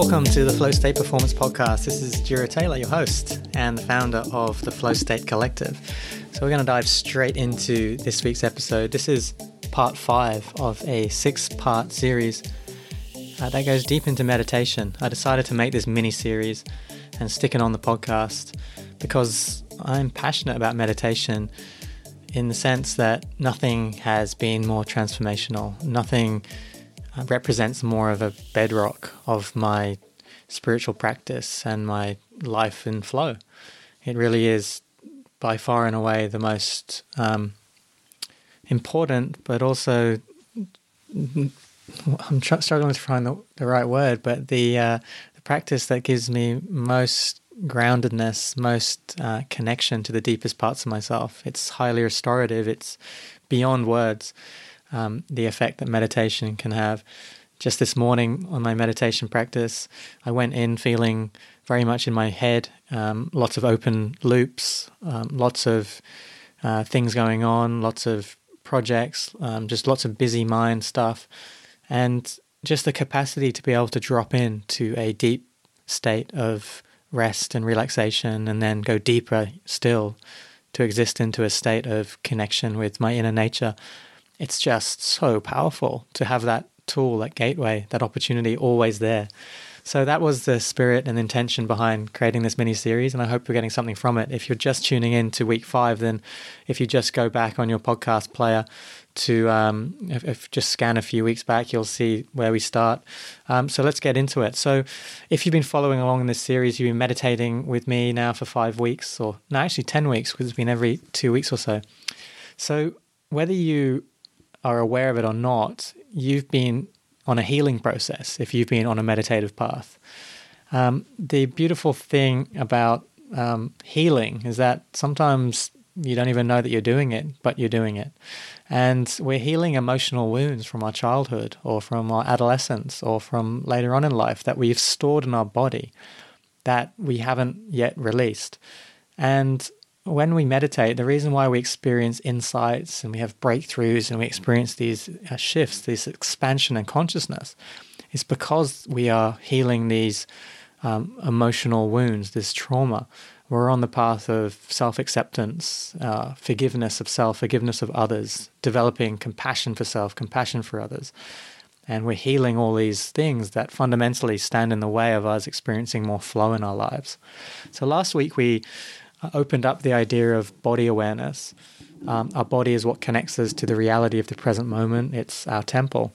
Welcome to the Flow State Performance Podcast. This is Jira Taylor, your host and the founder of the Flow State Collective. So, we're going to dive straight into this week's episode. This is part five of a six part series uh, that goes deep into meditation. I decided to make this mini series and stick it on the podcast because I'm passionate about meditation in the sense that nothing has been more transformational. Nothing represents more of a bedrock of my spiritual practice and my life in flow. It really is by far and away the most um, important, but also I'm tr- struggling to find the, the, right word, but the uh, the practice that gives me most groundedness, most uh, connection to the deepest parts of myself. It's highly restorative. It's beyond words. Um, the effect that meditation can have. Just this morning on my meditation practice, I went in feeling very much in my head, um, lots of open loops, um, lots of uh, things going on, lots of projects, um, just lots of busy mind stuff, and just the capacity to be able to drop into a deep state of rest and relaxation, and then go deeper still to exist into a state of connection with my inner nature. It's just so powerful to have that tool, that gateway, that opportunity always there. So that was the spirit and intention behind creating this mini series, and I hope you're getting something from it. If you're just tuning in to week five, then if you just go back on your podcast player to um, if, if, just scan a few weeks back, you'll see where we start. Um, so let's get into it. So, if you've been following along in this series, you've been meditating with me now for five weeks, or no, actually ten weeks, because it's been every two weeks or so. So, whether you are aware of it or not, you've been on a healing process. If you've been on a meditative path, um, the beautiful thing about um, healing is that sometimes you don't even know that you're doing it, but you're doing it. And we're healing emotional wounds from our childhood or from our adolescence or from later on in life that we've stored in our body that we haven't yet released. And when we meditate, the reason why we experience insights and we have breakthroughs and we experience these uh, shifts, this expansion in consciousness, is because we are healing these um, emotional wounds, this trauma we're on the path of self acceptance, uh, forgiveness of self, forgiveness of others, developing compassion for self, compassion for others. And we're healing all these things that fundamentally stand in the way of us experiencing more flow in our lives. So last week we opened up the idea of body awareness. Um, our body is what connects us to the reality of the present moment, it's our temple.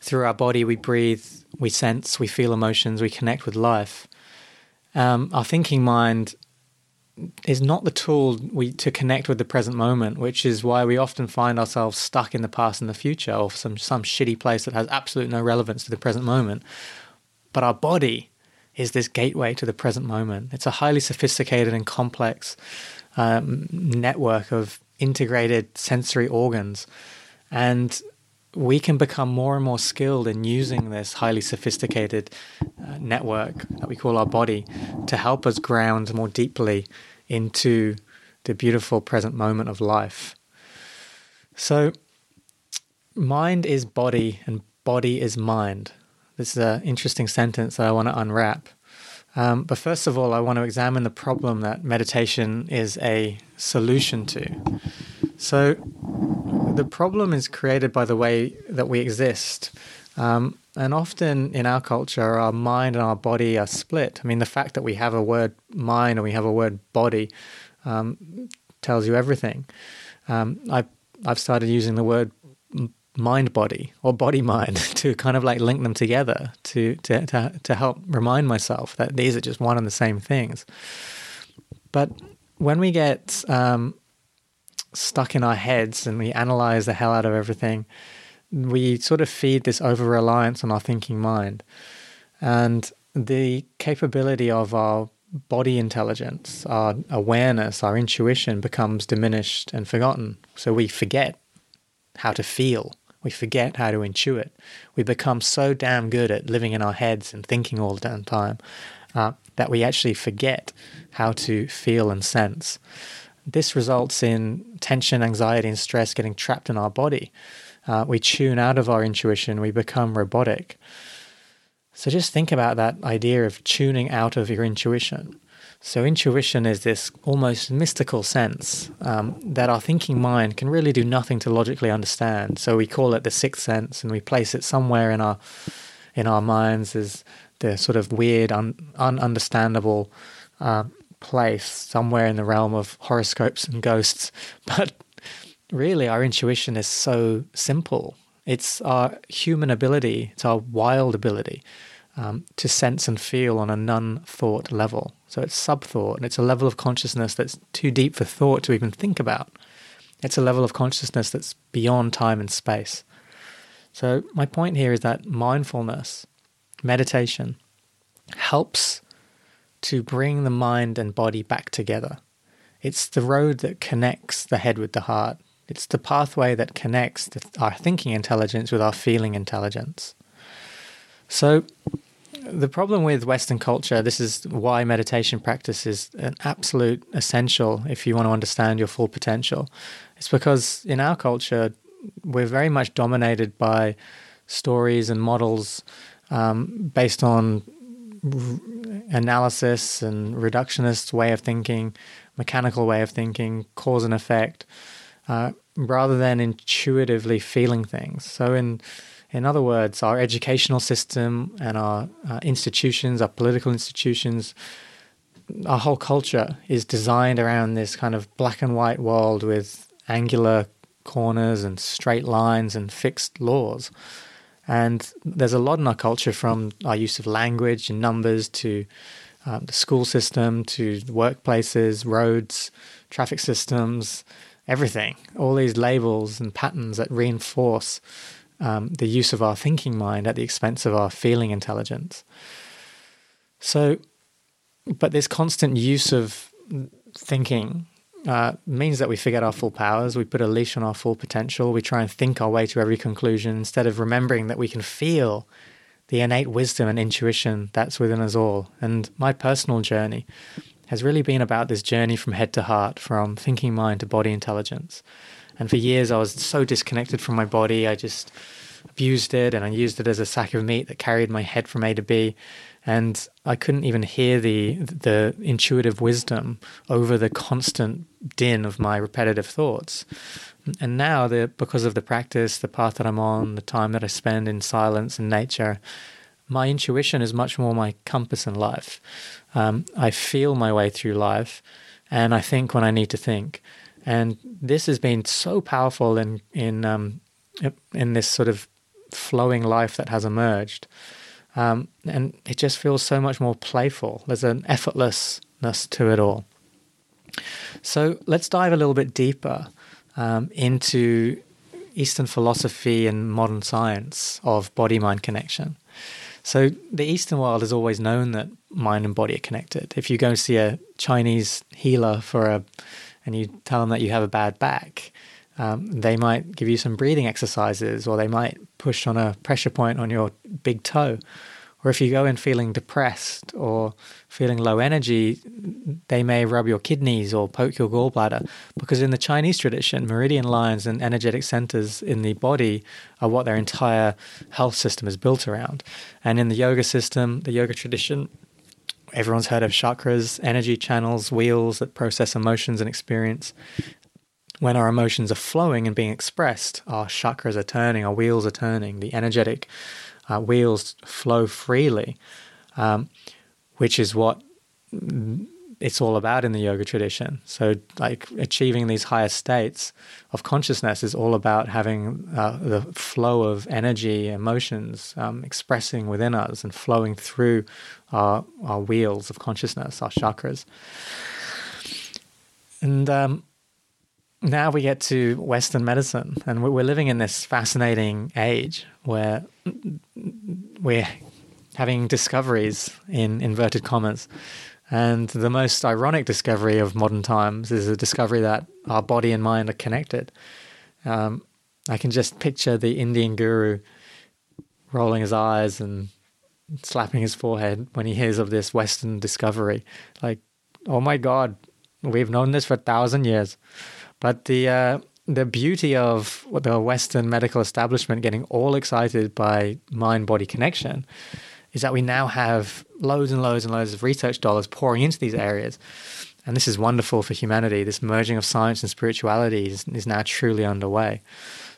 Through our body, we breathe, we sense, we feel emotions, we connect with life um, our thinking mind is not the tool we to connect with the present moment, which is why we often find ourselves stuck in the past and the future, or some some shitty place that has absolute no relevance to the present moment. But our body is this gateway to the present moment. It's a highly sophisticated and complex um, network of integrated sensory organs, and we can become more and more skilled in using this highly sophisticated uh, network that we call our body to help us ground more deeply into the beautiful present moment of life. So, mind is body and body is mind. This is an interesting sentence that I want to unwrap. Um, but first of all, I want to examine the problem that meditation is a solution to. So, the problem is created by the way that we exist. Um, and often in our culture, our mind and our body are split. I mean, the fact that we have a word mind and we have a word body um, tells you everything. Um, I, I've started using the word mind body or body mind to kind of like link them together to, to, to, to help remind myself that these are just one and the same things. But when we get um, stuck in our heads and we analyze the hell out of everything, we sort of feed this over reliance on our thinking mind. And the capability of our body intelligence, our awareness, our intuition becomes diminished and forgotten. So we forget how to feel. We forget how to intuit. We become so damn good at living in our heads and thinking all the damn time uh, that we actually forget how to feel and sense. This results in tension, anxiety, and stress getting trapped in our body. Uh, we tune out of our intuition, we become robotic. So just think about that idea of tuning out of your intuition. So, intuition is this almost mystical sense um, that our thinking mind can really do nothing to logically understand. So, we call it the sixth sense, and we place it somewhere in our in our minds as the sort of weird, un, ununderstandable uh, place, somewhere in the realm of horoscopes and ghosts. But really, our intuition is so simple. It's our human ability, it's our wild ability um, to sense and feel on a non thought level. So it's sub thought, and it's a level of consciousness that's too deep for thought to even think about. It's a level of consciousness that's beyond time and space. So, my point here is that mindfulness, meditation, helps to bring the mind and body back together. It's the road that connects the head with the heart. It's the pathway that connects our thinking intelligence with our feeling intelligence. So, the problem with Western culture, this is why meditation practice is an absolute essential if you want to understand your full potential. It's because in our culture, we're very much dominated by stories and models um, based on r- analysis and reductionist way of thinking, mechanical way of thinking, cause and effect, uh, rather than intuitively feeling things. So in in other words, our educational system and our uh, institutions, our political institutions, our whole culture is designed around this kind of black and white world with angular corners and straight lines and fixed laws. And there's a lot in our culture from our use of language and numbers to um, the school system to workplaces, roads, traffic systems, everything. All these labels and patterns that reinforce um, the use of our thinking mind at the expense of our feeling intelligence. So, but this constant use of thinking uh, means that we forget our full powers. We put a leash on our full potential. We try and think our way to every conclusion instead of remembering that we can feel the innate wisdom and intuition that's within us all. And my personal journey has really been about this journey from head to heart, from thinking mind to body intelligence. And for years, I was so disconnected from my body. I just abused it and I used it as a sack of meat that carried my head from A to B. And I couldn't even hear the the intuitive wisdom over the constant din of my repetitive thoughts. And now, the, because of the practice, the path that I'm on, the time that I spend in silence and nature, my intuition is much more my compass in life. Um, I feel my way through life, and I think when I need to think. And this has been so powerful in in um, in this sort of flowing life that has emerged. Um, and it just feels so much more playful. There's an effortlessness to it all. So let's dive a little bit deeper um, into Eastern philosophy and modern science of body mind connection. So the Eastern world has always known that mind and body are connected. If you go see a Chinese healer for a and you tell them that you have a bad back, um, they might give you some breathing exercises or they might push on a pressure point on your big toe. Or if you go in feeling depressed or feeling low energy, they may rub your kidneys or poke your gallbladder. Because in the Chinese tradition, meridian lines and energetic centers in the body are what their entire health system is built around. And in the yoga system, the yoga tradition, everyone's heard of chakras, energy channels, wheels that process emotions and experience. When our emotions are flowing and being expressed, our chakras are turning, our wheels are turning, the energetic uh, wheels flow freely, um, which is what it's all about in the yoga tradition. So, like achieving these higher states of consciousness is all about having uh, the flow of energy, emotions um, expressing within us and flowing through our, our wheels of consciousness, our chakras. And um, now we get to Western medicine, and we're living in this fascinating age where we're having discoveries in inverted commas and the most ironic discovery of modern times is a discovery that our body and mind are connected. Um, I can just picture the Indian guru rolling his eyes and slapping his forehead when he hears of this Western discovery. Like, oh my God, we've known this for a thousand years. But the uh, the beauty of the Western medical establishment getting all excited by mind body connection is that we now have loads and loads and loads of research dollars pouring into these areas. And this is wonderful for humanity. This merging of science and spirituality is, is now truly underway.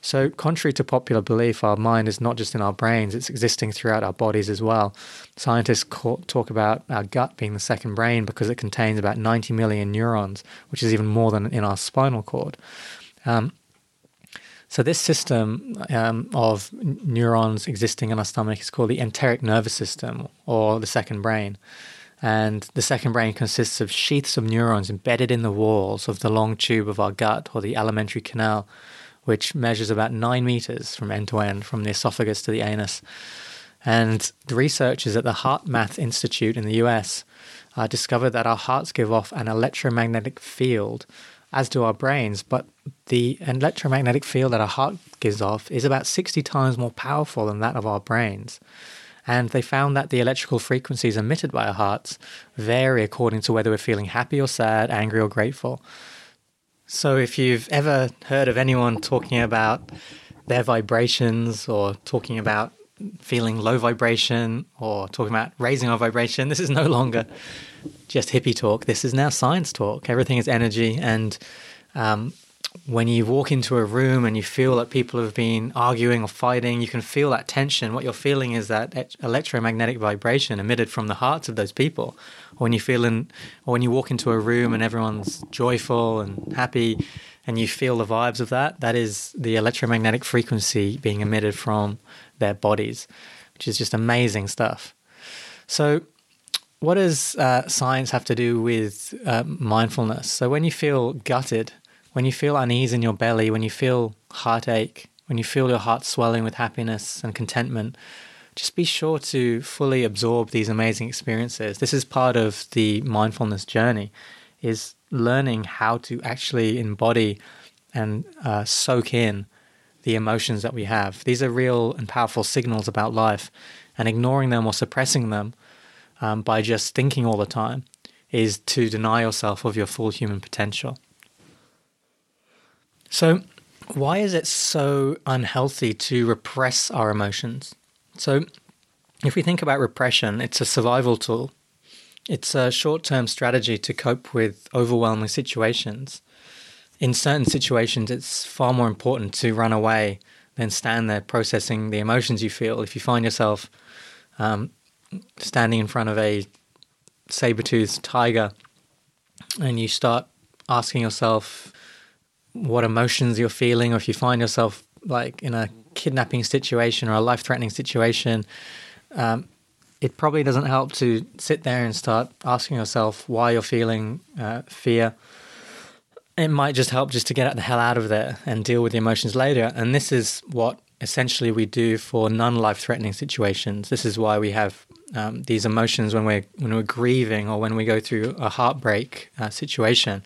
So, contrary to popular belief, our mind is not just in our brains, it's existing throughout our bodies as well. Scientists talk about our gut being the second brain because it contains about 90 million neurons, which is even more than in our spinal cord. Um, so, this system um, of neurons existing in our stomach is called the enteric nervous system or the second brain. And the second brain consists of sheaths of neurons embedded in the walls of the long tube of our gut or the alimentary canal which measures about nine meters from end to end, from the esophagus to the anus. And the researchers at the HeartMath Institute in the US uh, discovered that our hearts give off an electromagnetic field, as do our brains, but the electromagnetic field that our heart gives off is about 60 times more powerful than that of our brains. And they found that the electrical frequencies emitted by our hearts vary according to whether we're feeling happy or sad, angry or grateful. So, if you've ever heard of anyone talking about their vibrations or talking about feeling low vibration or talking about raising our vibration, this is no longer just hippie talk. This is now science talk. Everything is energy. And um, when you walk into a room and you feel that people have been arguing or fighting, you can feel that tension. What you're feeling is that electromagnetic vibration emitted from the hearts of those people when you feel in, or when you walk into a room and everyone's joyful and happy, and you feel the vibes of that, that is the electromagnetic frequency being emitted from their bodies, which is just amazing stuff. So, what does uh, science have to do with uh, mindfulness? So, when you feel gutted, when you feel unease in your belly, when you feel heartache, when you feel your heart swelling with happiness and contentment, just be sure to fully absorb these amazing experiences. This is part of the mindfulness journey, is learning how to actually embody and uh, soak in the emotions that we have. These are real and powerful signals about life, and ignoring them or suppressing them um, by just thinking all the time is to deny yourself of your full human potential. So, why is it so unhealthy to repress our emotions? So, if we think about repression, it's a survival tool. It's a short term strategy to cope with overwhelming situations. In certain situations, it's far more important to run away than stand there processing the emotions you feel. If you find yourself um, standing in front of a saber toothed tiger and you start asking yourself what emotions you're feeling, or if you find yourself like in a kidnapping situation or a life threatening situation, um, it probably doesn't help to sit there and start asking yourself why you're feeling uh, fear. It might just help just to get the hell out of there and deal with the emotions later. And this is what essentially we do for non-life threatening situations. This is why we have um, these emotions when we're when we're grieving or when we go through a heartbreak uh, situation,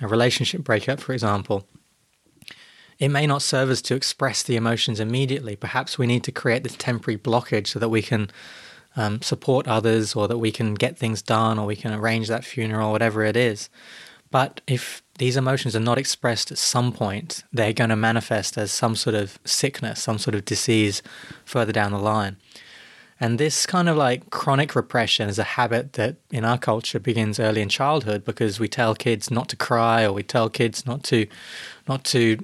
a relationship breakup, for example it may not serve us to express the emotions immediately. Perhaps we need to create this temporary blockage so that we can um, support others or that we can get things done or we can arrange that funeral, whatever it is. But if these emotions are not expressed at some point, they're going to manifest as some sort of sickness, some sort of disease further down the line. And this kind of like chronic repression is a habit that in our culture begins early in childhood because we tell kids not to cry or we tell kids not to not to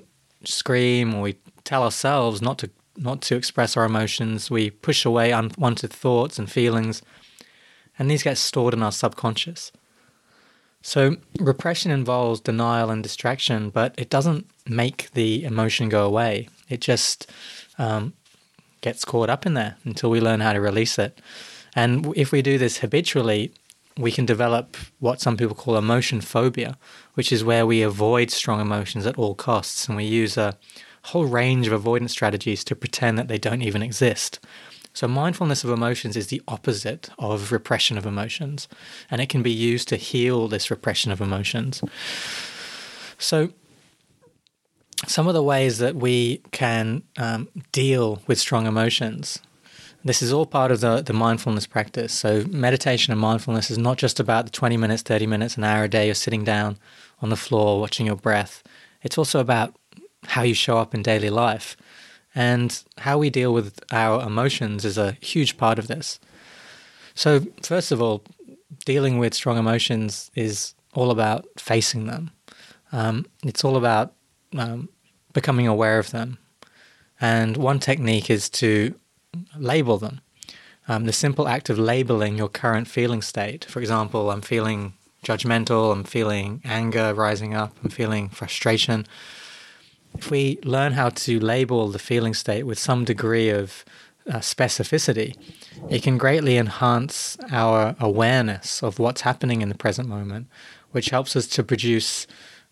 scream or we tell ourselves not to not to express our emotions. We push away unwanted thoughts and feelings, and these get stored in our subconscious. So, repression involves denial and distraction, but it doesn't make the emotion go away. It just um, gets caught up in there until we learn how to release it. And if we do this habitually, we can develop what some people call emotion phobia, which is where we avoid strong emotions at all costs and we use a whole range of avoidance strategies to pretend that they don't even exist. So, mindfulness of emotions is the opposite of repression of emotions, and it can be used to heal this repression of emotions. So, some of the ways that we can um, deal with strong emotions this is all part of the, the mindfulness practice. So, meditation and mindfulness is not just about the 20 minutes, 30 minutes, an hour a day you're sitting down on the floor watching your breath. It's also about how you show up in daily life. And how we deal with our emotions is a huge part of this. So, first of all, dealing with strong emotions is all about facing them. Um, it's all about um, becoming aware of them. And one technique is to label them. Um, the simple act of labeling your current feeling state. For example, I'm feeling judgmental, I'm feeling anger rising up, I'm feeling frustration. If we learn how to label the feeling state with some degree of uh, specificity, it can greatly enhance our awareness of what's happening in the present moment, which helps us to produce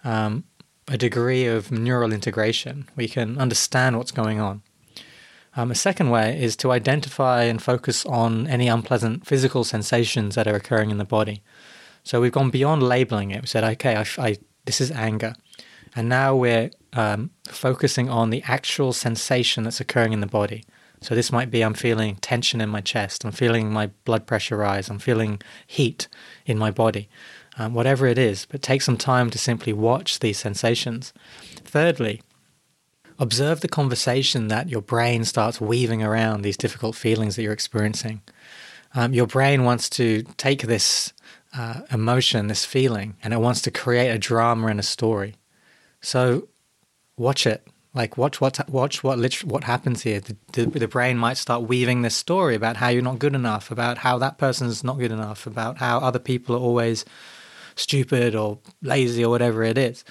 um, a degree of neural integration. We can understand what's going on. Um, a second way is to identify and focus on any unpleasant physical sensations that are occurring in the body. So we've gone beyond labeling it. We said, okay, I, I, this is anger. And now we're um, focusing on the actual sensation that's occurring in the body. So this might be I'm feeling tension in my chest, I'm feeling my blood pressure rise, I'm feeling heat in my body, um, whatever it is. But take some time to simply watch these sensations. Thirdly, observe the conversation that your brain starts weaving around these difficult feelings that you're experiencing. Um, your brain wants to take this uh, emotion, this feeling, and it wants to create a drama and a story. So watch it. Like watch what watch what what happens here. The, the, the brain might start weaving this story about how you're not good enough, about how that person's not good enough, about how other people are always stupid or lazy or whatever it is.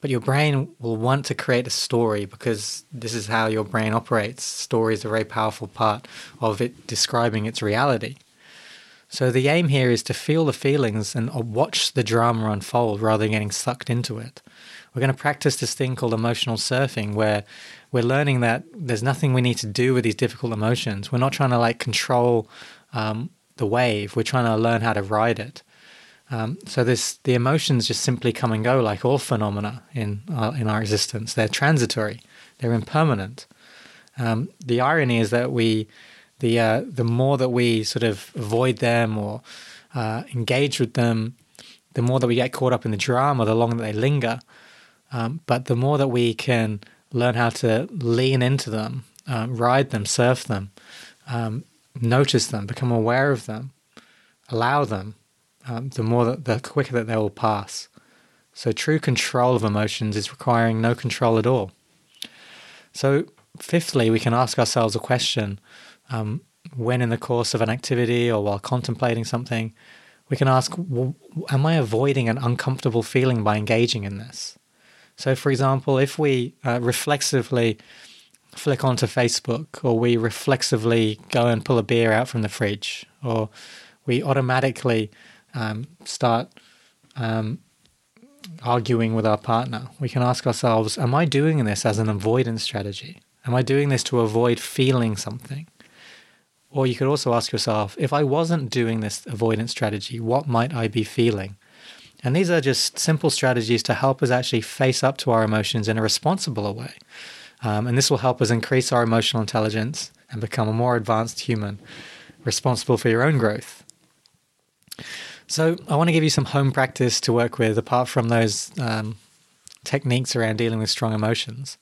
But your brain will want to create a story because this is how your brain operates. Story is a very powerful part of it describing its reality. So the aim here is to feel the feelings and watch the drama unfold rather than getting sucked into it. We're going to practice this thing called emotional surfing where we're learning that there's nothing we need to do with these difficult emotions. We're not trying to like control um, the wave. We're trying to learn how to ride it. Um, so this the emotions just simply come and go like all phenomena in uh, in our existence. They're transitory. They're impermanent. Um, the irony is that we the uh, the more that we sort of avoid them or uh, engage with them, the more that we get caught up in the drama, the longer they linger. Um, but the more that we can learn how to lean into them, um, ride them, surf them, um, notice them, become aware of them, allow them, um, the more that the quicker that they will pass. So true control of emotions is requiring no control at all. So fifthly, we can ask ourselves a question um, when in the course of an activity or while contemplating something, we can ask, am I avoiding an uncomfortable feeling by engaging in this? So, for example, if we uh, reflexively flick onto Facebook, or we reflexively go and pull a beer out from the fridge, or we automatically um, start um, arguing with our partner, we can ask ourselves, Am I doing this as an avoidance strategy? Am I doing this to avoid feeling something? Or you could also ask yourself, if I wasn't doing this avoidance strategy, what might I be feeling? And these are just simple strategies to help us actually face up to our emotions in a responsible way. Um, and this will help us increase our emotional intelligence and become a more advanced human, responsible for your own growth. So, I want to give you some home practice to work with apart from those um, techniques around dealing with strong emotions.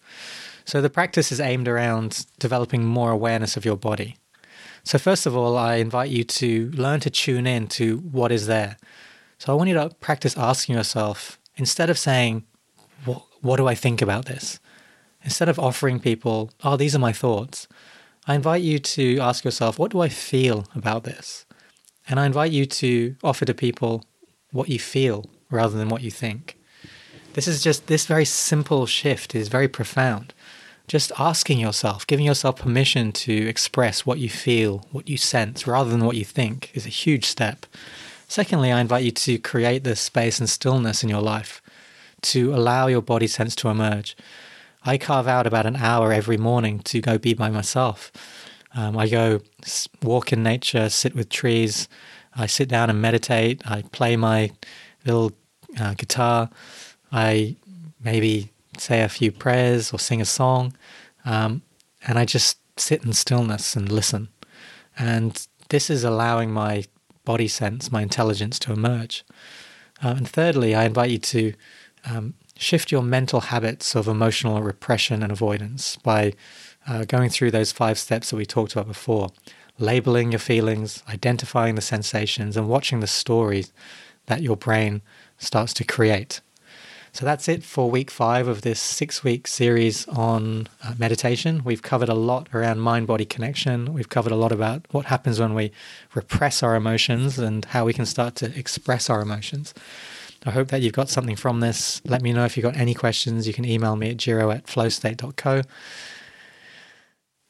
So, the practice is aimed around developing more awareness of your body. So, first of all, I invite you to learn to tune in to what is there. So, I want you to practice asking yourself, instead of saying, What, what do I think about this? Instead of offering people, Oh, these are my thoughts, I invite you to ask yourself, What do I feel about this? And I invite you to offer to people what you feel rather than what you think. This is just, this very simple shift is very profound. Just asking yourself, giving yourself permission to express what you feel, what you sense, rather than what you think is a huge step. Secondly, I invite you to create this space and stillness in your life to allow your body sense to emerge. I carve out about an hour every morning to go be by myself um, I go walk in nature, sit with trees. I sit down and meditate. I play my little uh, guitar. I maybe say a few prayers or sing a song. Um, and I just sit in stillness and listen. And this is allowing my body sense, my intelligence to emerge. Uh, and thirdly, I invite you to um, shift your mental habits of emotional repression and avoidance by uh, going through those five steps that we talked about before. labeling your feelings, identifying the sensations, and watching the stories that your brain starts to create. So that's it for week five of this six week series on uh, meditation. We've covered a lot around mind body connection. We've covered a lot about what happens when we repress our emotions and how we can start to express our emotions. I hope that you've got something from this. Let me know if you've got any questions. You can email me at giro at flowstate.co.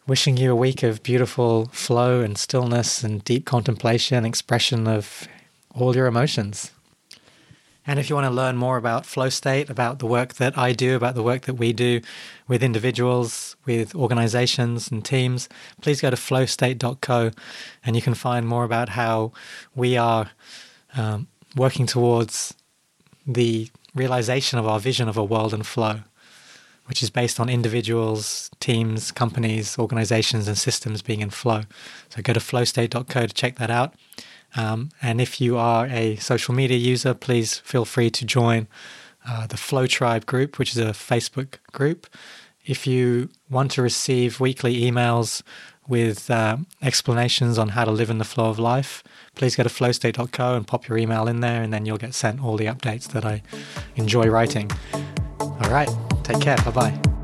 Wishing you a week of beautiful flow and stillness and deep contemplation, expression of all your emotions. And if you want to learn more about flow state, about the work that I do, about the work that we do with individuals, with organizations and teams, please go to flowstate.co and you can find more about how we are um, working towards the realization of our vision of a world in flow, which is based on individuals, teams, companies, organizations, and systems being in flow. So go to flowstate.co to check that out. Um, and if you are a social media user, please feel free to join uh, the Flow Tribe group, which is a Facebook group. If you want to receive weekly emails with uh, explanations on how to live in the flow of life, please go to flowstate.co and pop your email in there, and then you'll get sent all the updates that I enjoy writing. All right, take care. Bye bye.